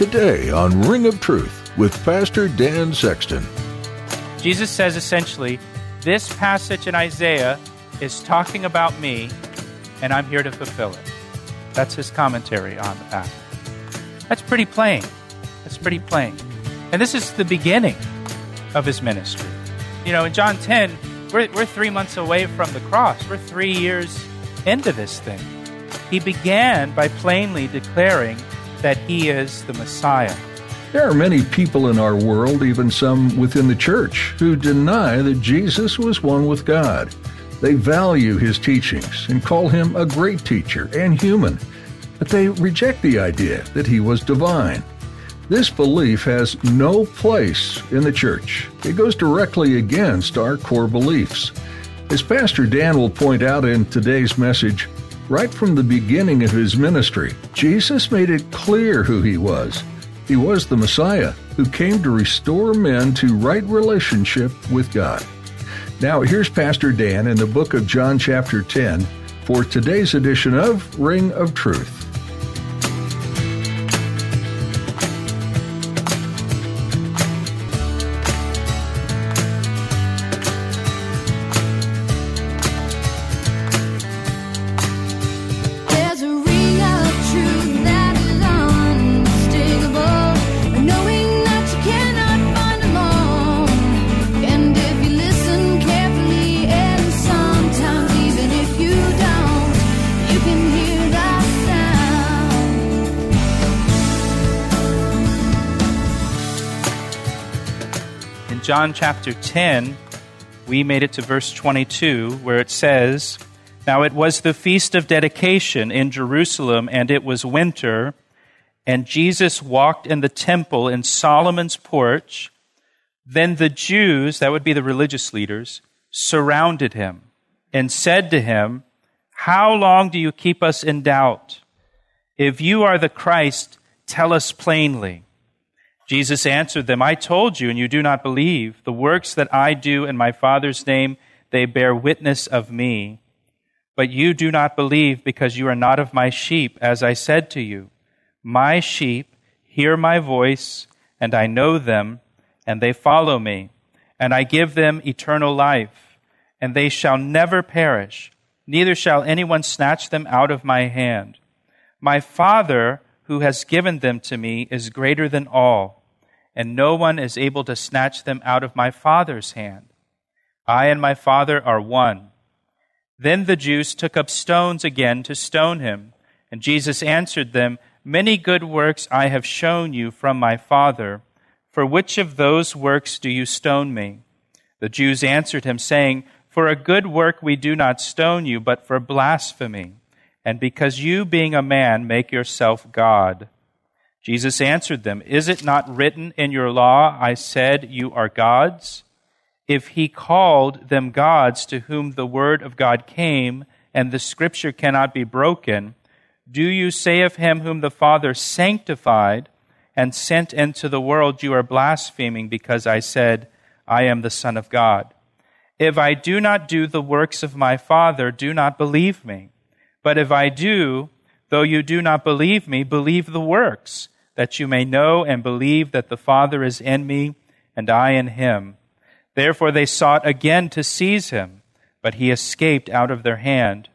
Today on Ring of Truth with Pastor Dan Sexton. Jesus says essentially, this passage in Isaiah is talking about me, and I'm here to fulfill it. That's his commentary on the passage. That's pretty plain. That's pretty plain. And this is the beginning of his ministry. You know, in John 10, we're, we're three months away from the cross. We're three years into this thing. He began by plainly declaring that he is the Messiah. There are many people in our world, even some within the church, who deny that Jesus was one with God. They value his teachings and call him a great teacher and human, but they reject the idea that he was divine. This belief has no place in the church. It goes directly against our core beliefs. As Pastor Dan will point out in today's message, right from the beginning of his ministry, Jesus made it clear who he was. He was the Messiah who came to restore men to right relationship with God. Now, here's Pastor Dan in the book of John, chapter 10, for today's edition of Ring of Truth. John chapter 10, we made it to verse 22, where it says, Now it was the feast of dedication in Jerusalem, and it was winter, and Jesus walked in the temple in Solomon's porch. Then the Jews, that would be the religious leaders, surrounded him and said to him, How long do you keep us in doubt? If you are the Christ, tell us plainly. Jesus answered them, I told you, and you do not believe. The works that I do in my Father's name, they bear witness of me. But you do not believe because you are not of my sheep, as I said to you. My sheep hear my voice, and I know them, and they follow me. And I give them eternal life, and they shall never perish, neither shall anyone snatch them out of my hand. My Father, who has given them to me, is greater than all and no one is able to snatch them out of my Father's hand. I and my Father are one. Then the Jews took up stones again to stone him. And Jesus answered them, Many good works I have shown you from my Father. For which of those works do you stone me? The Jews answered him, saying, For a good work we do not stone you, but for blasphemy, and because you, being a man, make yourself God. Jesus answered them, Is it not written in your law, I said, you are gods? If he called them gods to whom the word of God came, and the scripture cannot be broken, do you say of him whom the Father sanctified and sent into the world, You are blaspheming because I said, I am the Son of God? If I do not do the works of my Father, do not believe me. But if I do, though you do not believe me, believe the works that you may know and believe that the Father is in me and I in him. Therefore they sought again to seize him, but he escaped out of their hand.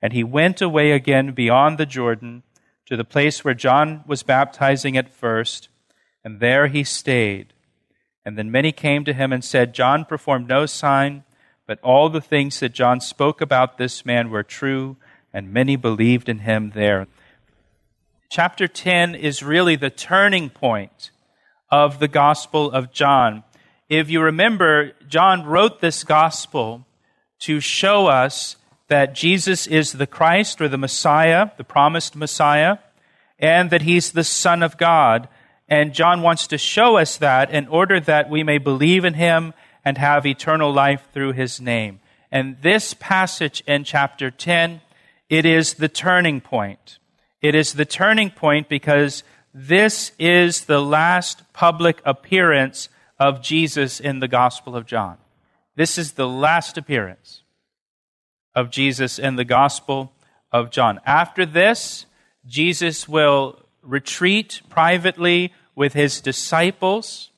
And he went away again beyond the Jordan to the place where John was baptizing at first, and there he stayed. And then many came to him and said, John performed no sign, but all the things that John spoke about this man were true, and many believed in him there. Chapter 10 is really the turning point of the Gospel of John. If you remember, John wrote this Gospel to show us that Jesus is the Christ or the Messiah, the promised Messiah, and that he's the Son of God. And John wants to show us that in order that we may believe in him and have eternal life through his name. And this passage in chapter 10, it is the turning point. It is the turning point because this is the last public appearance of Jesus in the Gospel of John. This is the last appearance of Jesus in the Gospel of John. After this, Jesus will retreat privately with his disciples,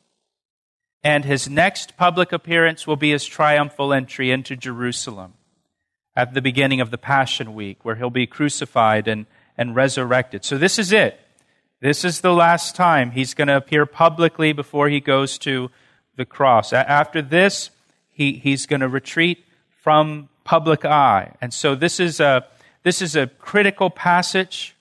and his next public appearance will be his triumphal entry into Jerusalem at the beginning of the Passion Week, where he'll be crucified and, and resurrected. So, this is it. This is the last time he's going to appear publicly before he goes to the cross. After this, he, he's going to retreat from public eye. And so, this is a, this is a critical passage.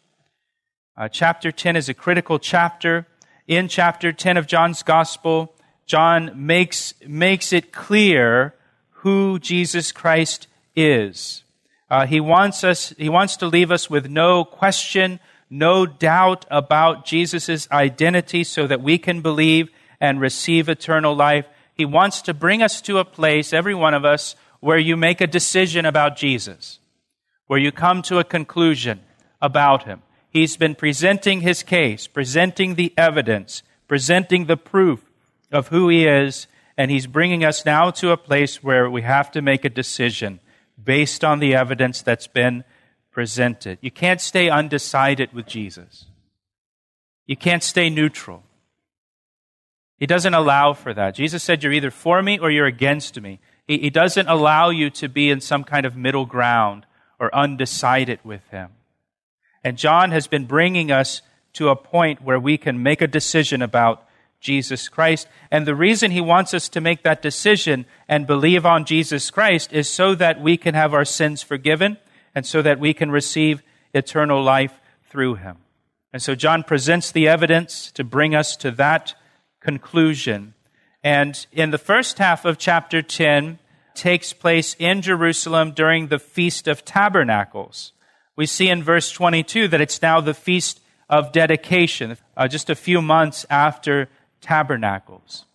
Uh, chapter 10 is a critical chapter. In chapter 10 of John's Gospel, John makes, makes it clear who Jesus Christ is. Uh, he wants us, he wants to leave us with no question, no doubt about Jesus' identity so that we can believe and receive eternal life. He wants to bring us to a place, every one of us, where you make a decision about Jesus, where you come to a conclusion about him. He's been presenting his case, presenting the evidence, presenting the proof of who he is, and he's bringing us now to a place where we have to make a decision based on the evidence that's been presented. You can't stay undecided with Jesus. You can't stay neutral. He doesn't allow for that. Jesus said, You're either for me or you're against me. He, he doesn't allow you to be in some kind of middle ground or undecided with him. And John has been bringing us to a point where we can make a decision about Jesus Christ. And the reason he wants us to make that decision and believe on Jesus Christ is so that we can have our sins forgiven and so that we can receive eternal life through him. And so John presents the evidence to bring us to that conclusion. And in the first half of chapter 10 takes place in Jerusalem during the Feast of Tabernacles. We see in verse 22 that it's now the Feast of Dedication, uh, just a few months after tabernacles.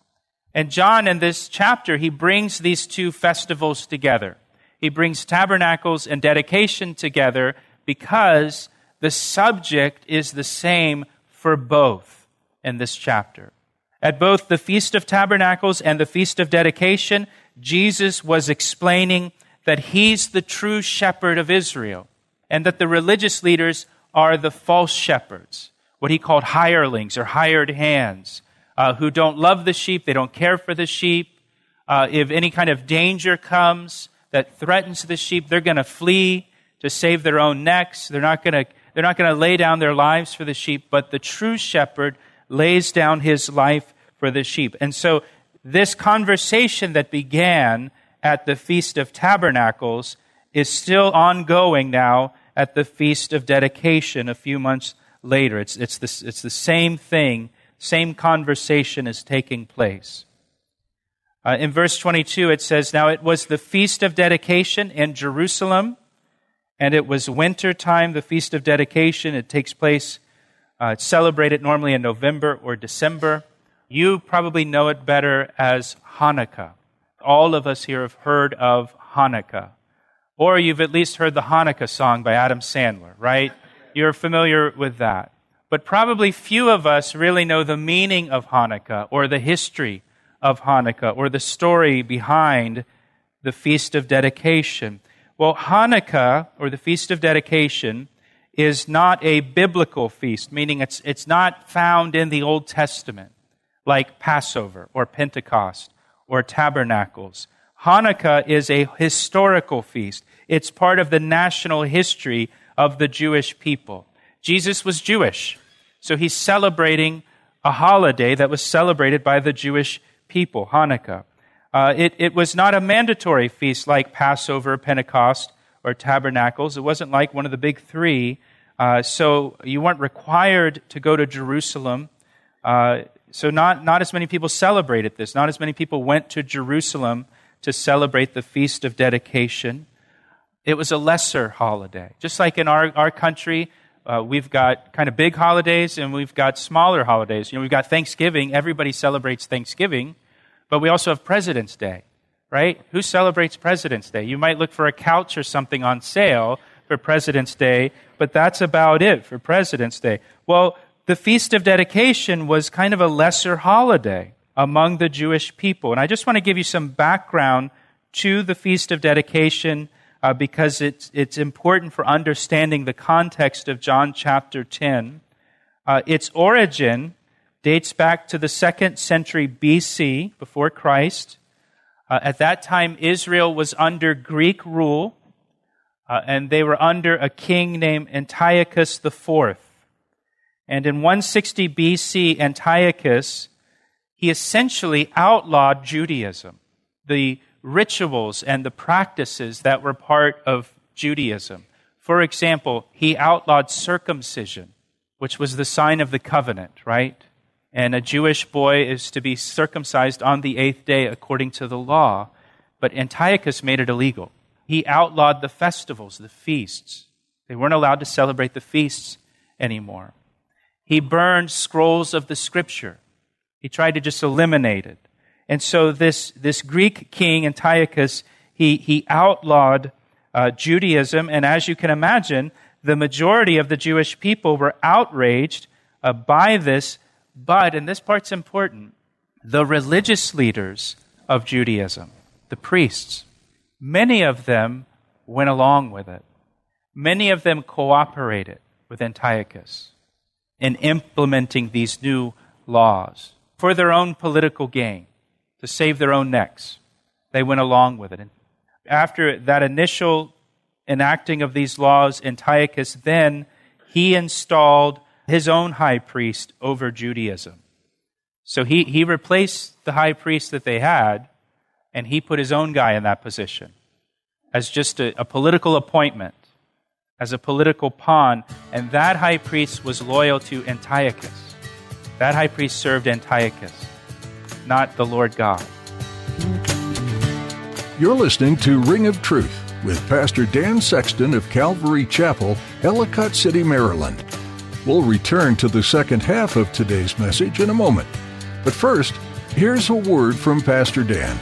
And John, in this chapter, he brings these two festivals together. He brings tabernacles and dedication together because the subject is the same for both in this chapter. At both the Feast of Tabernacles and the Feast of Dedication, Jesus was explaining that he's the true shepherd of Israel and that the religious leaders are the false shepherds, what he called hirelings or hired hands uh, who don't love the sheep, they don't care for the sheep. Uh, if any kind of danger comes that threatens the sheep, they're going to flee to save their own necks. They're not going to they're not going to lay down their lives for the sheep, but the true shepherd lays down his life for the sheep. And so this conversation that began at the Feast of Tabernacles is still ongoing now at the Feast of Dedication a few months later. It's, it's, the, it's the same thing same conversation is taking place. Uh, in verse 22, it says, Now it was the feast of dedication in Jerusalem, and it was winter time, the feast of dedication. It takes place, uh, it's celebrated normally in November or December. You probably know it better as Hanukkah. All of us here have heard of Hanukkah. Or you've at least heard the Hanukkah song by Adam Sandler, right? You're familiar with that but probably few of us really know the meaning of Hanukkah or the history of Hanukkah or the story behind the Feast of Dedication. Well, Hanukkah, or the Feast of Dedication, is not a biblical feast, meaning it's, it's not found in the Old Testament, like Passover or Pentecost or Tabernacles. Hanukkah is a historical feast. It's part of the national history of the Jewish people. Jesus was Jewish. So he's celebrating a holiday that was celebrated by the Jewish people, Hanukkah. Uh, it, it was not a mandatory feast like Passover, Pentecost, or Tabernacles. It wasn't like one of the big three. Uh, so you weren't required to go to Jerusalem. Uh, so not, not as many people celebrated this. Not as many people went to Jerusalem to celebrate the Feast of Dedication. It was a lesser holiday. Just like in our, our country, uh, we've got kind of big holidays and we've got smaller holidays. You know, we've got Thanksgiving. Everybody celebrates Thanksgiving, but we also have President's Day, right? Who celebrates President's Day? You might look for a couch or something on sale for President's Day, but that's about it for President's Day. Well, the Feast of Dedication was kind of a lesser holiday among the Jewish people. And I just want to give you some background to the Feast of Dedication uh, because it's, it's important for understanding the context of John chapter 10. Uh, its origin dates back to the second century BC, before Christ. Uh, at that time, Israel was under Greek rule, uh, and they were under a king named Antiochus IV. And in 160 BC, Antiochus, he essentially outlawed Judaism, the rituals and the practices that were part of Judaism. For example, he outlawed circumcision, which was the sign of the covenant, right? And a Jewish boy is to be circumcised on the eighth day according to the law. But Antiochus made it illegal. He outlawed the festivals, the feasts. They weren't allowed to celebrate the feasts anymore. He burned scrolls of the scripture. He tried to just eliminate it. And so this, this Greek king, Antiochus, he, he outlawed uh, Judaism. And as you can imagine, the majority of the Jewish people were outraged uh, by this. But, and this part's important, the religious leaders of Judaism, the priests, many of them went along with it. Many of them cooperated with Antiochus in implementing these new laws for their own political gain, to save their own necks. They went along with it. And after that initial enacting of these laws, Antiochus then he installed his own high priest over Judaism. So he, he replaced the high priest that they had, and he put his own guy in that position as just a, a political appointment, as a political pawn. And that high priest was loyal to Antiochus. That high priest served Antiochus, not the Lord God. You're listening to Ring of Truth with Pastor Dan Sexton of Calvary Chapel, Ellicott City, Maryland. We'll return to the second half of today's message in a moment. But first, here's a word from Pastor Dan.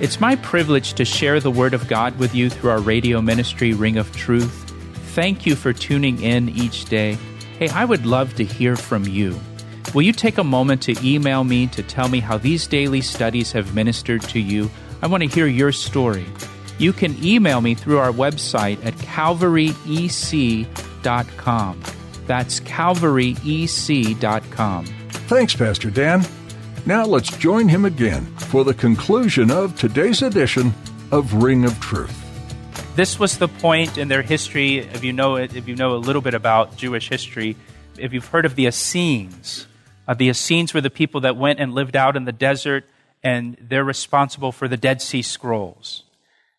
It's my privilege to share the Word of God with you through our radio ministry, Ring of Truth. Thank you for tuning in each day. Hey, I would love to hear from you. Will you take a moment to email me to tell me how these daily studies have ministered to you? I want to hear your story you can email me through our website at calvaryec.com. That's calvaryec.com. Thanks, Pastor Dan. Now let's join him again for the conclusion of today's edition of Ring of Truth. This was the point in their history, if you know it, if you know a little bit about Jewish history, if you've heard of the Essenes. Uh, the Essenes were the people that went and lived out in the desert, and they're responsible for the Dead Sea Scrolls.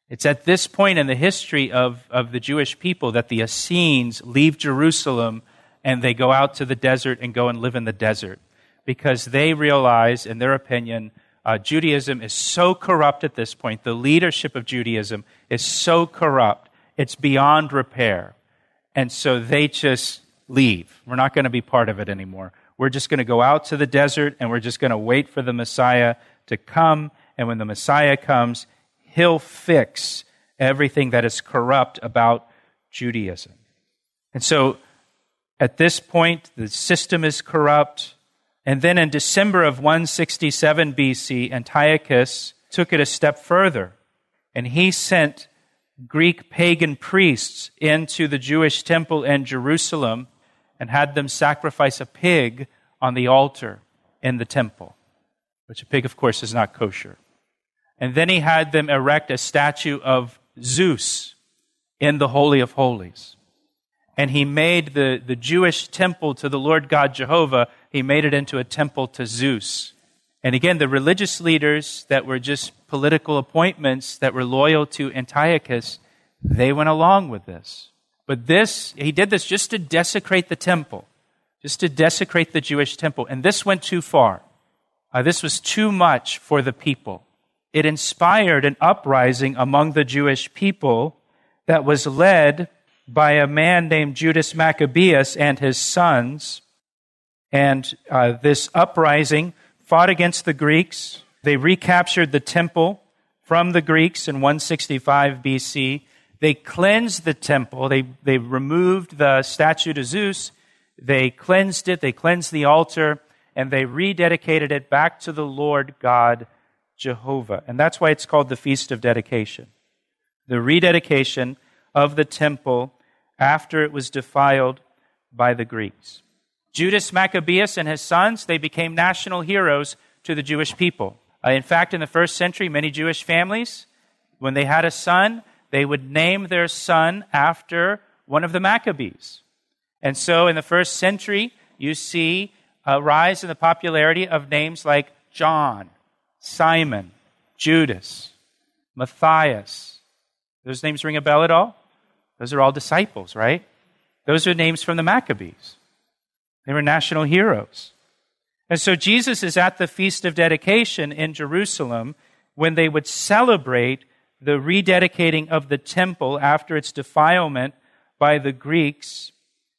It's at this point in the history of, of the Jewish people that the Essenes leave Jerusalem and they go out to the desert and go and live in the desert because they realize, in their opinion, uh, Judaism is so corrupt at this point. The leadership of Judaism is so corrupt, it's beyond repair. And so they just leave. We're not going to be part of it anymore. We're just going to go out to the desert and we're just going to wait for the Messiah to come. And when the Messiah comes, he'll fix everything that is corrupt about Judaism. And so at this point, the system is corrupt. And then in December of 167 BC, Antiochus took it a step further. And he sent Greek pagan priests into the Jewish temple in Jerusalem and had them sacrifice a pig on the altar in the temple, which a pig, of course, is not kosher. And then he had them erect a statue of Zeus in the Holy of Holies. And he made the, the Jewish temple to the Lord God Jehovah, he made it into a temple to Zeus. And again, the religious leaders that were just political appointments that were loyal to Antiochus, they went along with this. But this, he did this just to desecrate the temple, just to desecrate the Jewish temple. And this went too far. Uh, this was too much for the people it inspired an uprising among the Jewish people that was led by a man named Judas Maccabeus and his sons. And uh, this uprising fought against the Greeks. They recaptured the temple from the Greeks in 165 BC. They cleansed the temple. They, they removed the statue to Zeus. They cleansed it. They cleansed the altar. And they rededicated it back to the Lord God Jehovah. And that's why it's called the Feast of Dedication. The rededication of the temple after it was defiled by the Greeks. Judas Maccabeus and his sons, they became national heroes to the Jewish people. Uh, in fact, in the first century, many Jewish families, when they had a son, they would name their son after one of the Maccabees. And so in the first century, you see a rise in the popularity of names like John, Simon, Judas, Matthias. Those names ring a bell at all? Those are all disciples, right? Those are names from the Maccabees. They were national heroes. And so Jesus is at the Feast of Dedication in Jerusalem when they would celebrate the rededicating of the temple after its defilement by the Greeks.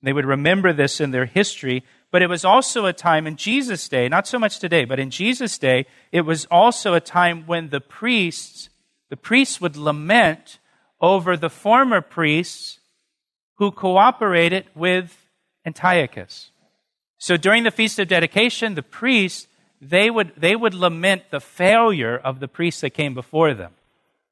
They would remember this in their history, but it was also a time in Jesus' day, not so much today, but in Jesus' day, it was also a time when the priests, the priests would lament over the former priests who cooperated with Antiochus. So during the Feast of Dedication, the priests, they would, they would lament the failure of the priests that came before them.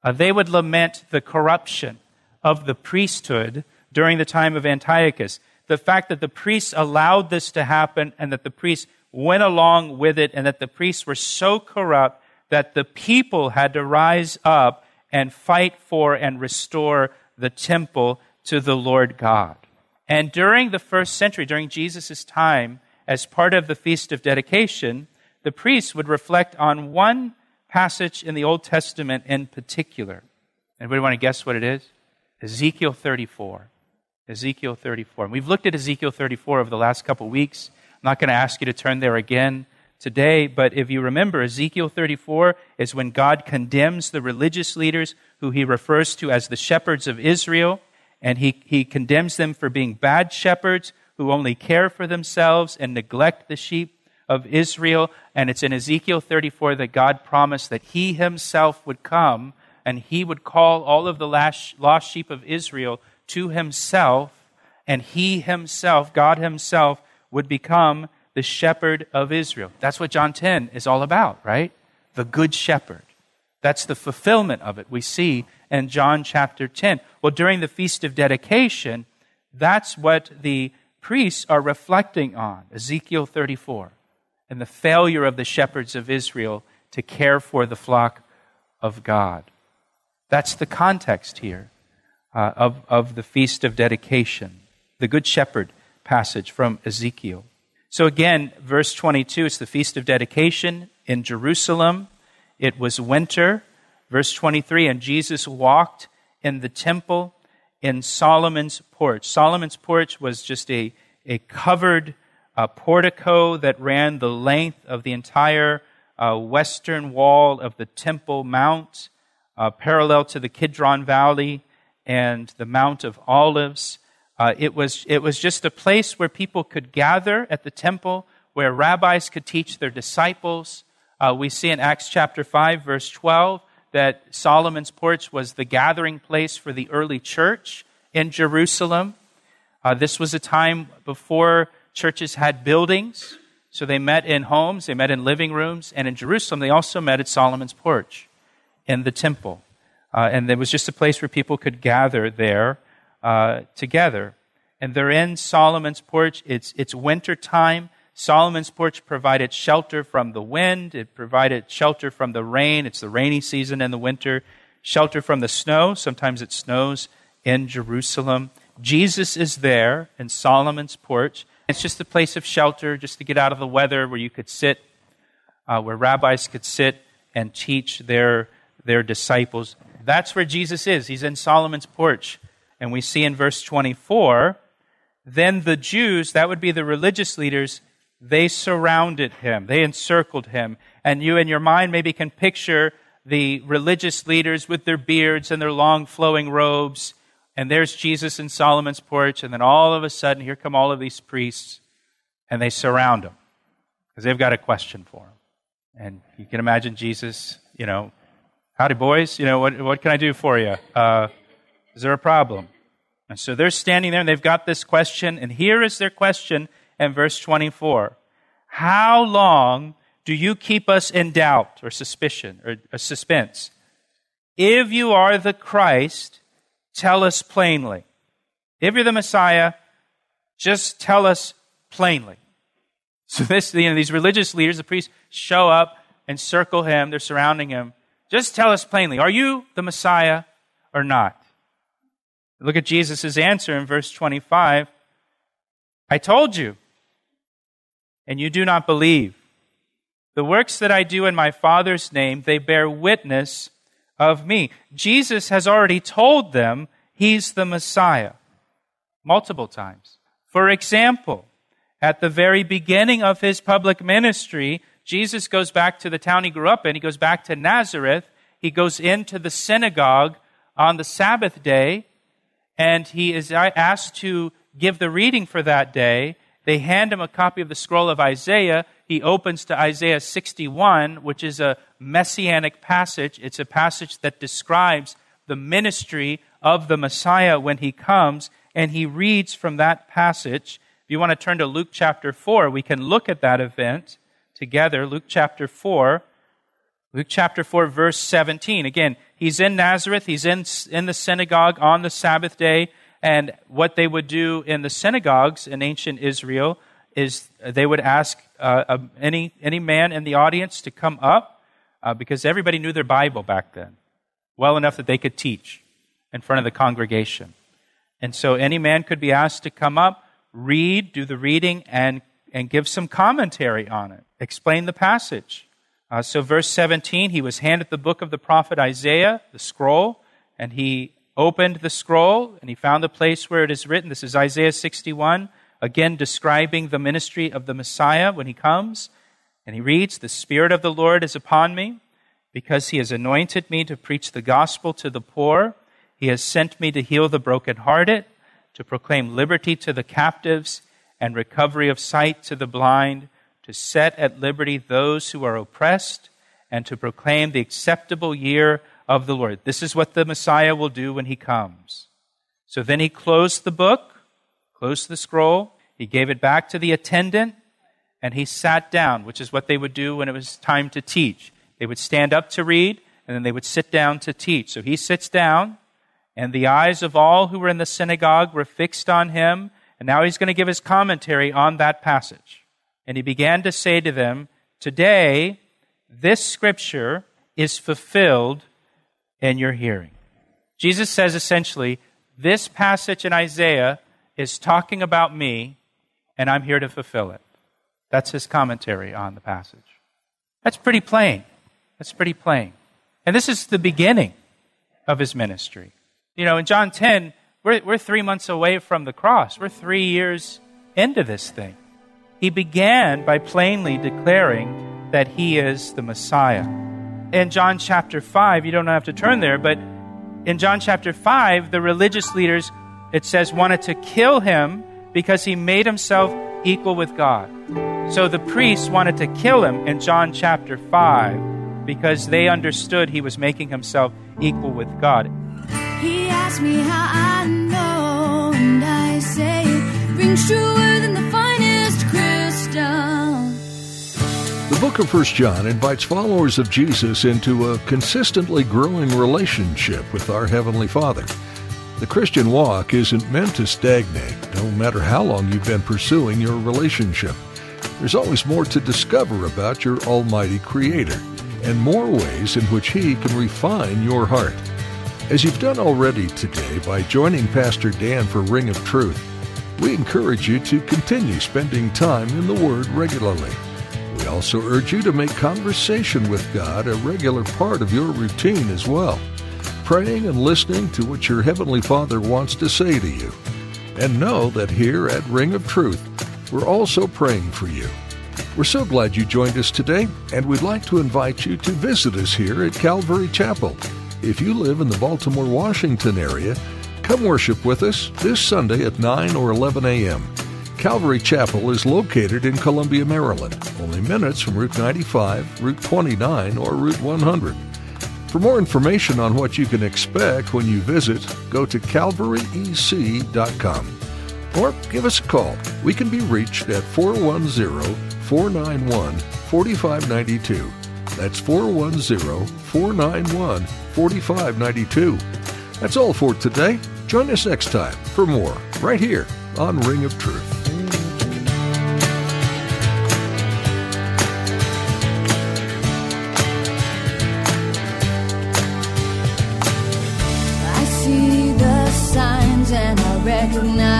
Uh, they would lament the corruption of the priesthood during the time of Antiochus. The fact that the priests allowed this to happen and that the priests went along with it and that the priests were so corrupt that the people had to rise up and fight for and restore the temple to the Lord God. And during the first century, during Jesus' time, as part of the Feast of Dedication, the priests would reflect on one passage in the Old Testament in particular. Anybody want to guess what it is? Ezekiel 34. Ezekiel 34. And we've looked at Ezekiel 34 over the last couple weeks. I'm not going to ask you to turn there again today, but if you remember, Ezekiel 34 is when God condemns the religious leaders who he refers to as the shepherds of Israel and he, he condemns them for being bad shepherds who only care for themselves and neglect the sheep of Israel. And it's in Ezekiel 34 that God promised that he himself would come and he would call all of the lost sheep of Israel to himself, and he himself, God himself, would become the shepherd of Israel. That's what John 10 is all about, right? The good shepherd. That's the fulfillment of it we see in John chapter 10. Well, during the Feast of Dedication, that's what the priests are reflecting on Ezekiel 34 and the failure of the shepherds of Israel to care for the flock of God. That's the context here uh, of, of the Feast of Dedication, the Good Shepherd passage from Ezekiel. So again, verse 22, it's the Feast of Dedication in Jerusalem. It was winter. Verse 23 And Jesus walked in the temple in Solomon's porch. Solomon's porch was just a, a covered uh, portico that ran the length of the entire uh, western wall of the Temple Mount, uh, parallel to the Kidron Valley and the Mount of Olives. Uh, it, was, it was just a place where people could gather at the temple, where rabbis could teach their disciples. Uh, we see in Acts chapter 5, verse 12, that Solomon's porch was the gathering place for the early church in Jerusalem. Uh, this was a time before churches had buildings, so they met in homes, they met in living rooms, and in Jerusalem they also met at Solomon's porch in the temple. Uh, and there was just a place where people could gather there uh, together. And they're in Solomon's porch. It's, it's winter time. Solomon's porch provided shelter from the wind, it provided shelter from the rain. It's the rainy season in the winter, shelter from the snow. Sometimes it snows in Jerusalem. Jesus is there in Solomon's porch. It's just a place of shelter, just to get out of the weather, where you could sit, uh, where rabbis could sit and teach their, their disciples. That's where Jesus is. He's in Solomon's porch. And we see in verse 24, then the Jews, that would be the religious leaders, they surrounded him, they encircled him. And you, in your mind, maybe can picture the religious leaders with their beards and their long flowing robes. And there's Jesus in Solomon's porch. And then all of a sudden, here come all of these priests, and they surround him because they've got a question for him. And you can imagine Jesus, you know, howdy, boys. You know, what, what can I do for you? Uh, is there a problem? And so they're standing there and they've got this question. And here is their question in verse 24. How long do you keep us in doubt or suspicion or, or suspense? If you are the Christ, tell us plainly. If you're the Messiah, just tell us plainly. So this, you know, these religious leaders, the priests, show up and circle him. They're surrounding him. Just tell us plainly, are you the Messiah or not? Look at Jesus' answer in verse 25. I told you, and you do not believe. The works that I do in my Father's name, they bear witness of me. Jesus has already told them he's the Messiah multiple times. For example, at the very beginning of his public ministry, Jesus goes back to the town he grew up in. He goes back to Nazareth. He goes into the synagogue on the Sabbath day, and he is asked to give the reading for that day. They hand him a copy of the scroll of Isaiah. He opens to Isaiah 61, which is a messianic passage. It's a passage that describes the ministry of the Messiah when he comes, and he reads from that passage. If you want to turn to Luke chapter 4, we can look at that event together. Luke chapter 4. Luke chapter 4, verse 17. Again, he's in Nazareth. He's in, in the synagogue on the Sabbath day. And what they would do in the synagogues in ancient Israel is they would ask uh, any, any man in the audience to come up uh, because everybody knew their Bible back then well enough that they could teach in front of the congregation. And so any man could be asked to come up, read, do the reading, and, and give some commentary on it, explain the passage. Uh, so, verse 17, he was handed the book of the prophet Isaiah, the scroll, and he opened the scroll and he found the place where it is written. This is Isaiah 61, again describing the ministry of the Messiah when he comes. And he reads, The Spirit of the Lord is upon me, because he has anointed me to preach the gospel to the poor. He has sent me to heal the brokenhearted, to proclaim liberty to the captives, and recovery of sight to the blind, to set at liberty those who are oppressed, and to proclaim the acceptable year of the Lord. This is what the Messiah will do when he comes. So then he closed the book, closed the scroll, he gave it back to the attendant, and he sat down, which is what they would do when it was time to teach. They would stand up to read, and then they would sit down to teach. So he sits down, and the eyes of all who were in the synagogue were fixed on him, and now he's going to give his commentary on that passage. And he began to say to them, Today, this scripture is fulfilled in your hearing. Jesus says essentially, this passage in Isaiah is talking about me, and I'm here to fulfill it. That's his commentary on the passage. That's pretty plain. That's pretty plain. And this is the beginning of his ministry. You know, in John 10, we're, we're three months away from the cross. We're three years into this thing. He began by plainly declaring that he is the Messiah in John chapter 5, you don't have to turn there, but in John chapter 5, the religious leaders, it says, wanted to kill him because he made himself equal with God. So the priests wanted to kill him in John chapter 5 because they understood he was making himself equal with God. He asked me how I know, and I say truer The book of 1 John invites followers of Jesus into a consistently growing relationship with our Heavenly Father. The Christian walk isn't meant to stagnate, no matter how long you've been pursuing your relationship. There's always more to discover about your Almighty Creator, and more ways in which He can refine your heart. As you've done already today by joining Pastor Dan for Ring of Truth, we encourage you to continue spending time in the Word regularly. Also urge you to make conversation with God a regular part of your routine as well, praying and listening to what your Heavenly Father wants to say to you. And know that here at Ring of Truth, we're also praying for you. We're so glad you joined us today, and we'd like to invite you to visit us here at Calvary Chapel. If you live in the Baltimore, Washington area, come worship with us this Sunday at 9 or 11 a.m. Calvary Chapel is located in Columbia, Maryland, only minutes from Route 95, Route 29, or Route 100. For more information on what you can expect when you visit, go to calvaryec.com or give us a call. We can be reached at 410 491 4592. That's 410 491 4592. That's all for today. Join us next time for more right here on Ring of Truth. Recognize